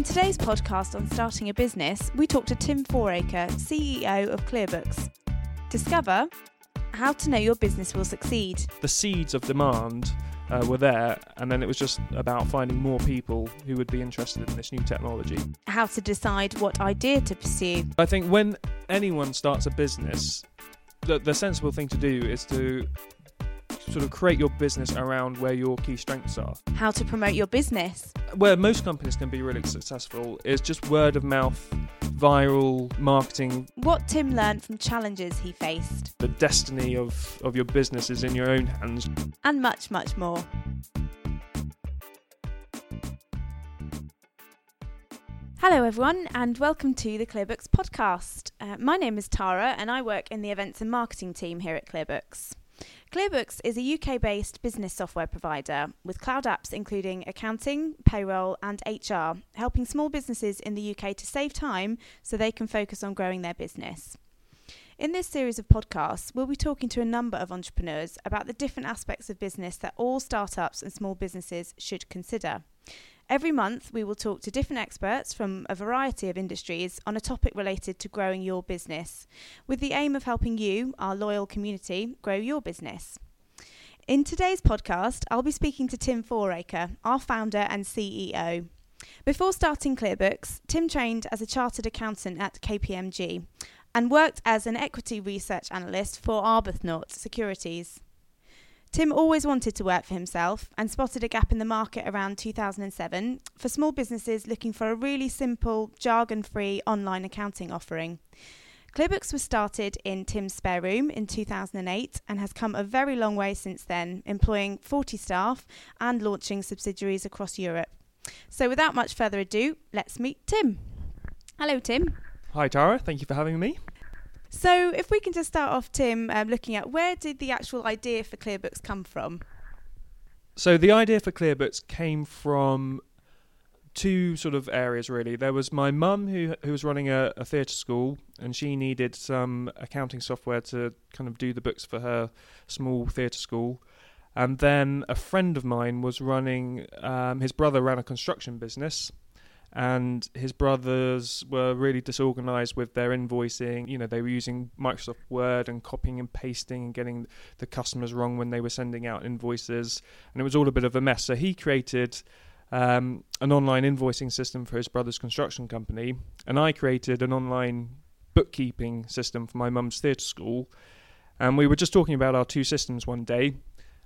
In today's podcast on starting a business, we talk to Tim Fouracre, CEO of Clearbooks. Discover how to know your business will succeed. The seeds of demand uh, were there, and then it was just about finding more people who would be interested in this new technology. How to decide what idea to pursue. I think when anyone starts a business, the, the sensible thing to do is to sort of create your business around where your key strengths are. How to promote your business. Where most companies can be really successful is just word of mouth, viral marketing. What Tim learned from challenges he faced. The destiny of, of your business is in your own hands. And much, much more. Hello, everyone, and welcome to the Clearbooks podcast. Uh, my name is Tara, and I work in the events and marketing team here at Clearbooks. Clearbooks is a UK based business software provider with cloud apps including accounting, payroll, and HR, helping small businesses in the UK to save time so they can focus on growing their business. In this series of podcasts, we'll be talking to a number of entrepreneurs about the different aspects of business that all startups and small businesses should consider. Every month, we will talk to different experts from a variety of industries on a topic related to growing your business, with the aim of helping you, our loyal community, grow your business. In today's podcast, I'll be speaking to Tim Fouracre, our founder and CEO. Before starting Clearbooks, Tim trained as a chartered accountant at KPMG and worked as an equity research analyst for Arbuthnot Securities. Tim always wanted to work for himself and spotted a gap in the market around 2007 for small businesses looking for a really simple, jargon free online accounting offering. Clearbooks was started in Tim's spare room in 2008 and has come a very long way since then, employing 40 staff and launching subsidiaries across Europe. So, without much further ado, let's meet Tim. Hello, Tim. Hi, Tara. Thank you for having me. So, if we can just start off, Tim, um, looking at where did the actual idea for Clearbooks come from? So, the idea for Clearbooks came from two sort of areas really. There was my mum who who was running a, a theatre school, and she needed some accounting software to kind of do the books for her small theatre school. And then a friend of mine was running. Um, his brother ran a construction business, and his brothers were really disorganized with their invoicing. You know, they were using Microsoft Word and copying and pasting and getting the customers wrong when they were sending out invoices, and it was all a bit of a mess. So he created um, an online invoicing system for his brother's construction company, and I created an online bookkeeping system for my mum's theatre school. And we were just talking about our two systems one day,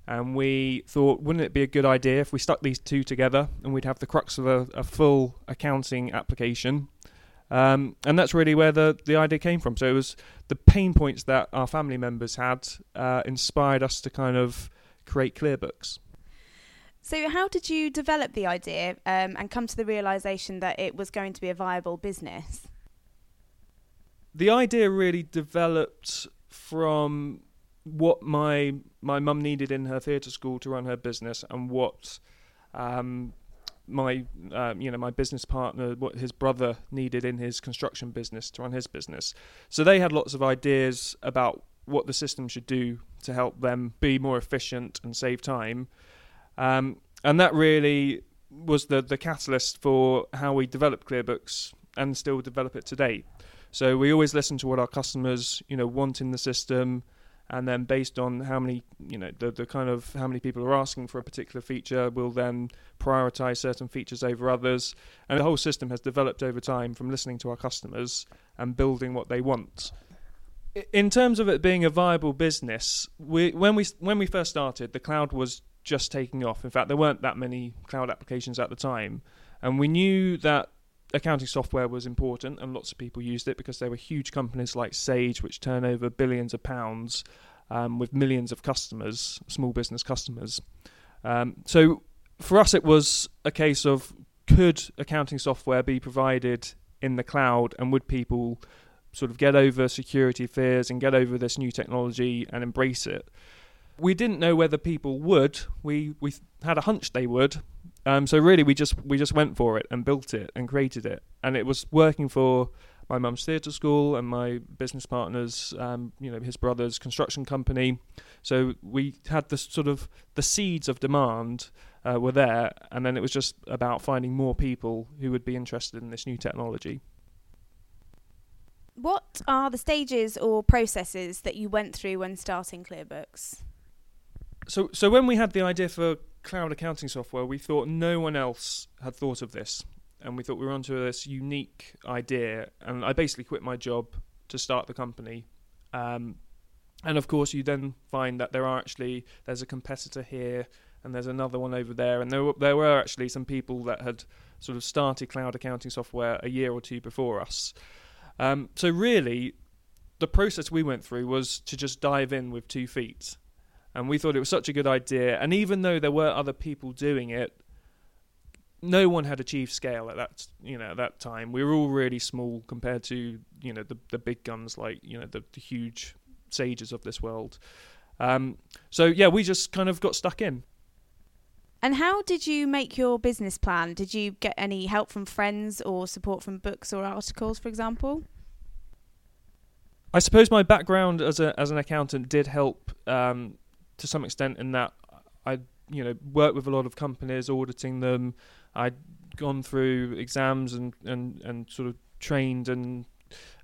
and we thought, wouldn't it be a good idea if we stuck these two together and we'd have the crux of a, a full accounting application? Um, and that's really where the, the idea came from. So it was the pain points that our family members had uh, inspired us to kind of create Clearbooks. So, how did you develop the idea um, and come to the realization that it was going to be a viable business? The idea really developed from what my my mum needed in her theatre school to run her business, and what um, my um, you know my business partner, what his brother needed in his construction business to run his business. So they had lots of ideas about what the system should do to help them be more efficient and save time, um, and that really was the the catalyst for how we developed Clearbooks and still develop it today. So we always listen to what our customers you know want in the system and then based on how many you know the, the kind of how many people are asking for a particular feature we'll then prioritize certain features over others. And the whole system has developed over time from listening to our customers and building what they want. In terms of it being a viable business we when we when we first started the cloud was just taking off. In fact there weren't that many cloud applications at the time. And we knew that accounting software was important and lots of people used it because there were huge companies like Sage which turn over billions of pounds um, with millions of customers, small business customers. Um, so for us, it was a case of could accounting software be provided in the cloud and would people sort of get over security fears and get over this new technology and embrace it? We didn't know whether people would. We we had a hunch they would, um, so really, we just we just went for it and built it and created it, and it was working for my mum's theatre school and my business partner's, um, you know, his brother's construction company. So we had the sort of the seeds of demand uh, were there, and then it was just about finding more people who would be interested in this new technology. What are the stages or processes that you went through when starting ClearBooks? So, so when we had the idea for cloud accounting software, we thought no one else had thought of this, and we thought we were onto this unique idea. And I basically quit my job to start the company. Um, and of course, you then find that there are actually there's a competitor here, and there's another one over there, and there were, there were actually some people that had sort of started cloud accounting software a year or two before us. Um, so really, the process we went through was to just dive in with two feet and we thought it was such a good idea. And even though there were other people doing it, no one had achieved scale at that you know at that time. We were all really small compared to you know the the big guns like you know the, the huge sages of this world. Um, so yeah, we just kind of got stuck in. And how did you make your business plan? Did you get any help from friends or support from books or articles, for example? I suppose my background as a as an accountant did help um, to some extent in that I you know worked with a lot of companies auditing them. I'd gone through exams and and and sort of trained and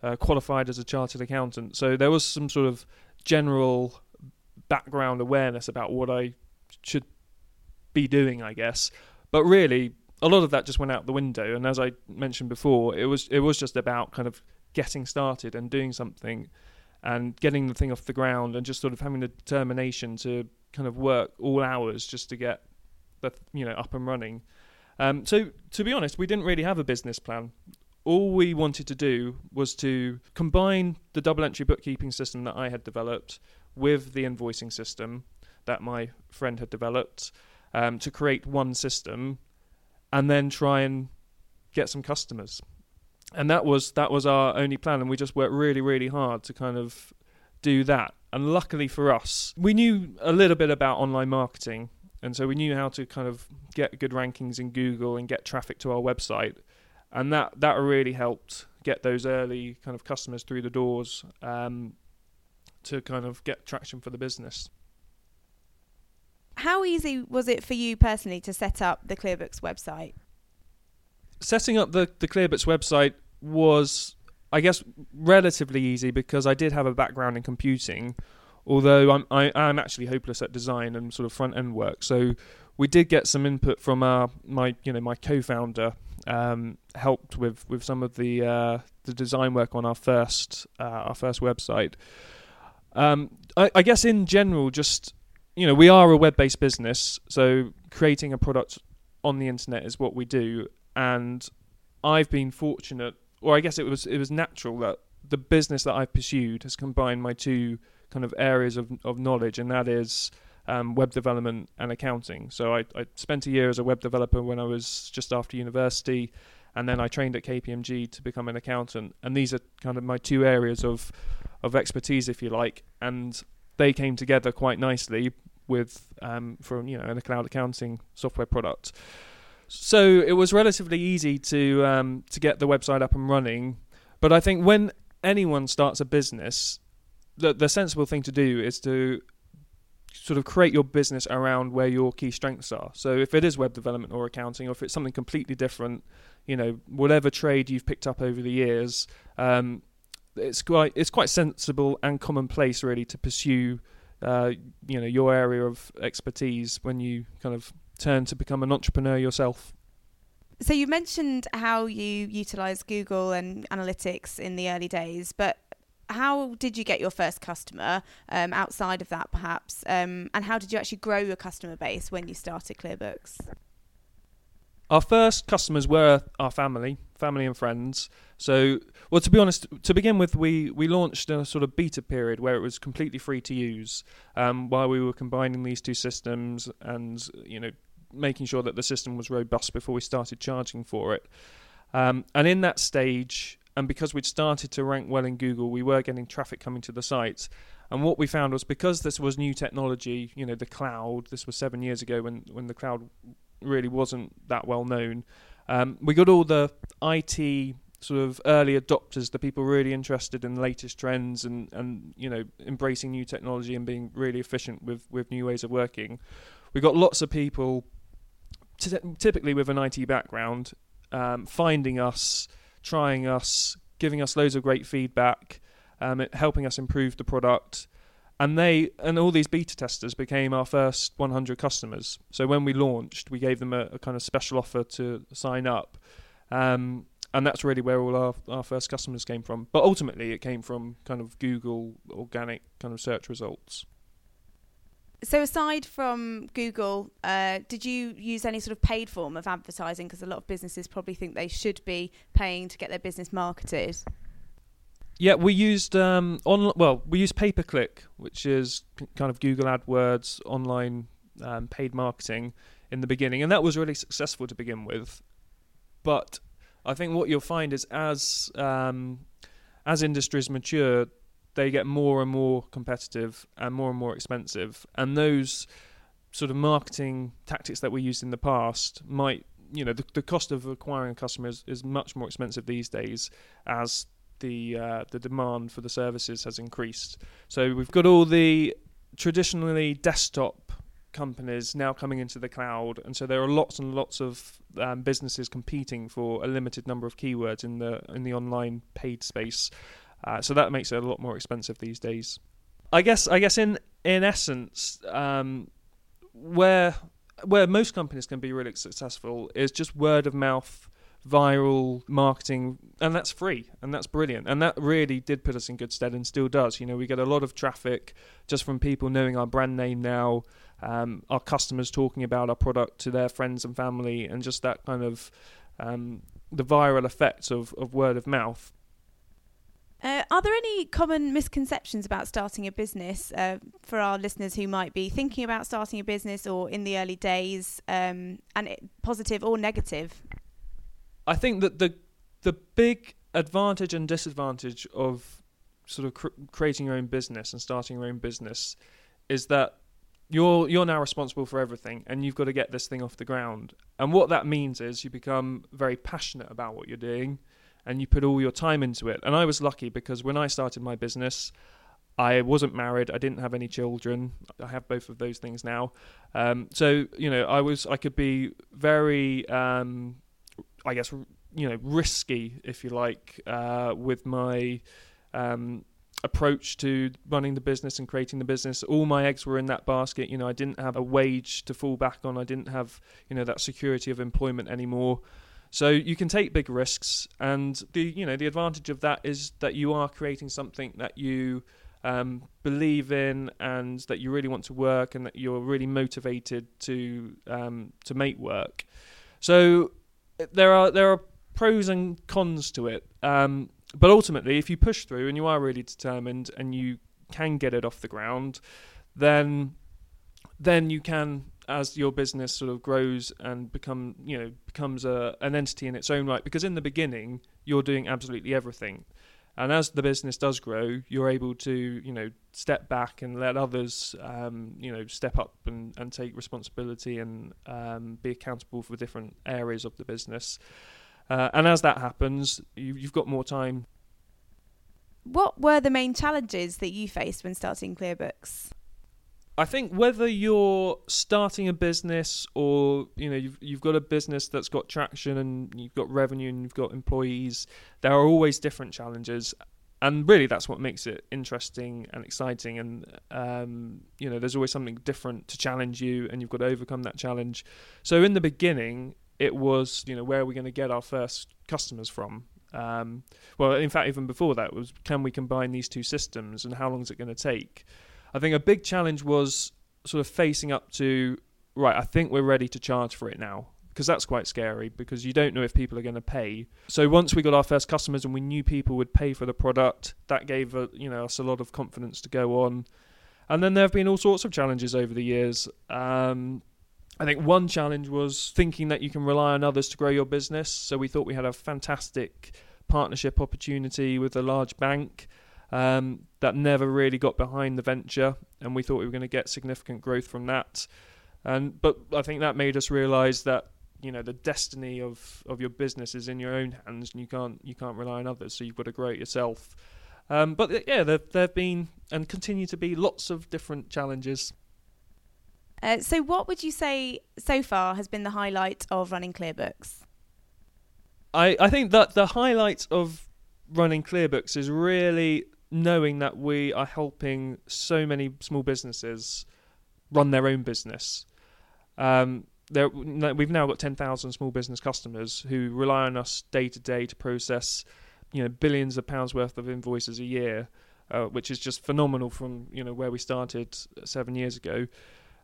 uh, qualified as a chartered accountant. So there was some sort of general background awareness about what I should be doing, I guess. But really, a lot of that just went out the window. And as I mentioned before, it was it was just about kind of getting started and doing something and getting the thing off the ground and just sort of having the determination to kind of work all hours just to get the you know up and running. Um, so to be honest, we didn't really have a business plan. All we wanted to do was to combine the double entry bookkeeping system that I had developed with the invoicing system that my friend had developed um, to create one system, and then try and get some customers and that was that was our only plan, and we just worked really really hard to kind of do that. And luckily for us, we knew a little bit about online marketing, and so we knew how to kind of get good rankings in Google and get traffic to our website, and that that really helped get those early kind of customers through the doors um, to kind of get traction for the business. How easy was it for you personally to set up the ClearBooks website? Setting up the the ClearBooks website was, I guess, relatively easy because I did have a background in computing. Although I'm I am actually hopeless at design and sort of front end work, so we did get some input from our my you know my co-founder um, helped with with some of the uh, the design work on our first uh, our first website. Um, I, I, guess in general, just you know, we are a web-based business, so creating a product on the internet is what we do, and I've been fortunate, or I guess it was it was natural that the business that I've pursued has combined my two kind of areas of of knowledge, and that is um, web development and accounting. So I, I spent a year as a web developer when I was just after university, and then I trained at KPMG to become an accountant. And these are kind of my two areas of of expertise, if you like, and they came together quite nicely with um, from you know in a cloud accounting software product. So it was relatively easy to um, to get the website up and running. But I think when anyone starts a business, the the sensible thing to do is to sort of create your business around where your key strengths are. So if it is web development or accounting, or if it's something completely different, you know, whatever trade you've picked up over the years, um, it's quite it's quite sensible and commonplace really to pursue, uh, you know, your area of expertise when you kind of turn to become an entrepreneur yourself? So you mentioned how you utilized Google and analytics in the early days, but how did you get your first customer um, outside of that, perhaps? Um, and how did you actually grow your customer base when you started ClearBooks? Our first customers were our family, family and friends. So, well, to be honest, to begin with, we, we launched a sort of beta period where it was completely free to use um, while we were combining these two systems and, you know, making sure that the system was robust before we started charging for it. Um, and in that stage, and because we'd started to rank well in Google, we were getting traffic coming to the site. And what we found was because this was new technology, you know, the cloud, this was seven years ago when, when the cloud really wasn't that well known. Um, we got all the IT sort of early adopters, the people really interested in the latest trends and, and you know embracing new technology and being really efficient with, with new ways of working. We got lots of people t- typically with an IT background, um, finding us, trying us, giving us loads of great feedback, um, helping us improve the product. And they and all these beta testers became our first 100 customers. So when we launched, we gave them a, a kind of special offer to sign up, um, and that's really where all our, our first customers came from. But ultimately, it came from kind of Google organic kind of search results. So, aside from Google, uh, did you use any sort of paid form of advertising? Because a lot of businesses probably think they should be paying to get their business marketed. Yeah, we used um, on well, we used pay per click, which is kind of Google AdWords online um, paid marketing in the beginning, and that was really successful to begin with. But I think what you'll find is as um, as industries mature, they get more and more competitive and more and more expensive, and those sort of marketing tactics that we used in the past might you know the, the cost of acquiring a customer is, is much more expensive these days as the uh, the demand for the services has increased. So we've got all the traditionally desktop companies now coming into the cloud, and so there are lots and lots of um, businesses competing for a limited number of keywords in the in the online paid space. Uh, so that makes it a lot more expensive these days. I guess I guess in in essence, um, where where most companies can be really successful is just word of mouth viral marketing and that's free and that's brilliant. And that really did put us in good stead and still does. You know we get a lot of traffic just from people knowing our brand name now um, our customers talking about our product to their friends and family and just that kind of um, the viral effect of, of word of mouth uh, are there any common misconceptions about starting a business uh, for our listeners who might be thinking about starting a business or in the early days, um, and it, positive or negative? I think that the the big advantage and disadvantage of sort of cr- creating your own business and starting your own business is that you're you're now responsible for everything and you've got to get this thing off the ground. And what that means is you become very passionate about what you're doing and you put all your time into it. And I was lucky because when I started my business, I wasn't married. I didn't have any children. I have both of those things now. Um, so you know, I was I could be very um, I guess you know risky, if you like, uh, with my um, approach to running the business and creating the business. All my eggs were in that basket. You know, I didn't have a wage to fall back on. I didn't have you know that security of employment anymore. So you can take big risks, and the you know the advantage of that is that you are creating something that you um, believe in and that you really want to work and that you're really motivated to um, to make work. So there are there are pros and cons to it. Um, but ultimately, if you push through and you are really determined and you can get it off the ground, then then you can, as your business sort of grows and become you know becomes a an entity in its own right. Because in the beginning, you're doing absolutely everything. And as the business does grow, you're able to, you know, step back and let others, um, you know, step up and, and take responsibility and um, be accountable for different areas of the business. Uh, and as that happens, you, you've got more time. What were the main challenges that you faced when starting ClearBooks? I think whether you're starting a business or you know you've you've got a business that's got traction and you've got revenue and you've got employees, there are always different challenges, and really that's what makes it interesting and exciting. And um, you know, there's always something different to challenge you, and you've got to overcome that challenge. So in the beginning, it was you know where are we going to get our first customers from? Um, well, in fact, even before that was can we combine these two systems, and how long is it going to take? I think a big challenge was sort of facing up to right. I think we're ready to charge for it now because that's quite scary because you don't know if people are going to pay. So once we got our first customers and we knew people would pay for the product, that gave you know us a lot of confidence to go on. And then there have been all sorts of challenges over the years. Um, I think one challenge was thinking that you can rely on others to grow your business. So we thought we had a fantastic partnership opportunity with a large bank um, that never really got behind the venture, and we thought we were going to get significant growth from that. And but I think that made us realise that you know the destiny of, of your business is in your own hands, and you can't you can't rely on others. So you've got to grow it yourself. Um, but yeah, there there have been and continue to be lots of different challenges. Uh, so, what would you say so far has been the highlight of running ClearBooks? I, I think that the highlight of running ClearBooks is really knowing that we are helping so many small businesses run their own business. Um, there, we've now got 10,000 small business customers who rely on us day to day to process, you know, billions of pounds worth of invoices a year, uh, which is just phenomenal from you know where we started seven years ago.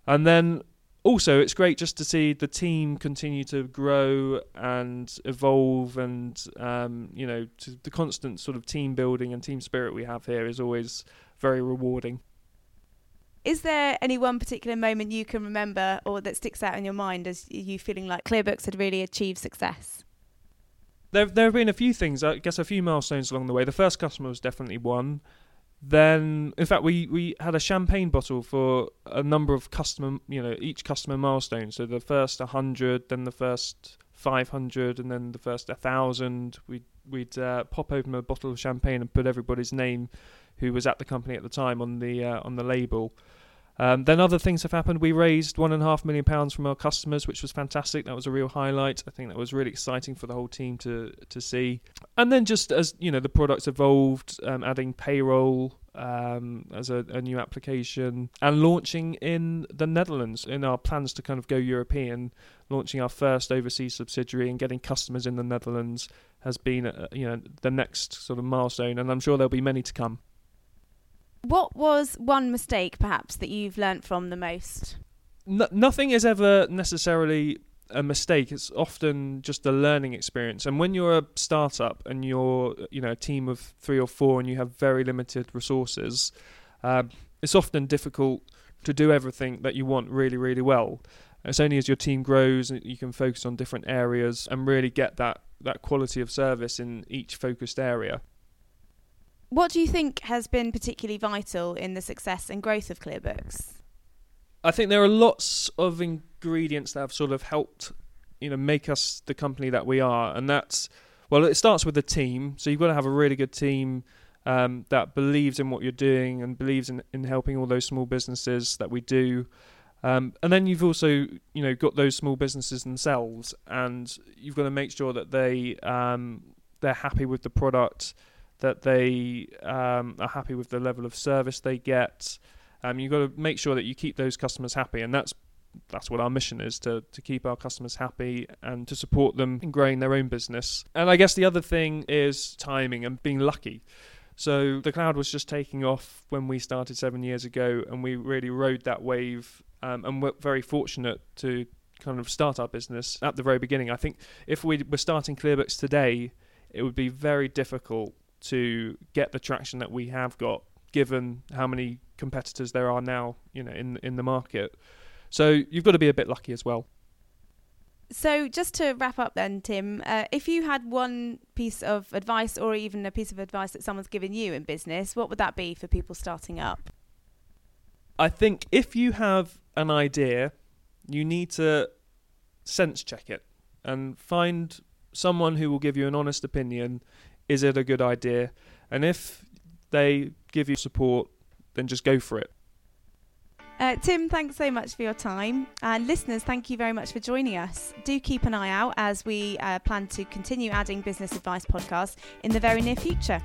And then also it's great just to see the team continue to grow and evolve and um, you know the constant sort of team building and team spirit we have here is always very rewarding. Is there any one particular moment you can remember or that sticks out in your mind as you feeling like clearbooks had really achieved success? There, there have been a few things i guess a few milestones along the way. The first customer was definitely one then in fact we we had a champagne bottle for a number of customer you know each customer milestone. So the first 100 then the first 500 and then the first 1000 we'd we'd uh, pop open a bottle of champagne and put everybody's name who was at the company at the time on the uh, on the label um, then other things have happened. We raised one and a half million pounds from our customers, which was fantastic. That was a real highlight. I think that was really exciting for the whole team to to see. And then just as you know, the products evolved, um, adding payroll um, as a, a, new application and launching in the Netherlands in our plans to kind of go European, launching our first overseas subsidiary and getting customers in the Netherlands has been uh, you know the next sort of milestone, and I'm sure there'll be many to come. What was one mistake, perhaps, that you've learnt from the most? No, nothing is ever necessarily a mistake. It's often just a learning experience. And when you're a startup and you're, you know, a team of three or four and you have very limited resources, uh, it's often difficult to do everything that you want really, really well. It's only as your team grows and you can focus on different areas and really get that that quality of service in each focused area. What do you think has been particularly vital in the success and growth of ClearBooks? I think there are lots of ingredients that have sort of helped, you know, make us the company that we are, and that's well, it starts with the team. So you've got to have a really good team um, that believes in what you're doing and believes in, in helping all those small businesses that we do. Um, and then you've also, you know, got those small businesses themselves, and you've got to make sure that they um, they're happy with the product that they um, are happy with the level of service they get. Um, you've got to make sure that you keep those customers happy, and that's that's what our mission is to to keep our customers happy and to support them in growing their own business. And I guess the other thing is timing and being lucky. So the cloud was just taking off when we started seven years ago, and we really rode that wave. Um, and we're very fortunate to kind of start our business at the very beginning. I think if we were starting ClearBooks today, it would be very difficult to get the traction that we have got, given how many competitors there are now, you know, in in the market. So you've got to be a bit lucky as well. So, just to wrap up, then, Tim, uh, if you had one piece of advice, or even a piece of advice that someone's given you in business, what would that be for people starting up? I think if you have an idea, you need to sense check it and find someone who will give you an honest opinion is it a good idea? And if they give you support, then just go for it. Uh, Tim, thanks so much for your time. And listeners, thank you very much for joining us. Do keep an eye out as we uh, plan to continue adding business advice podcasts in the very near future.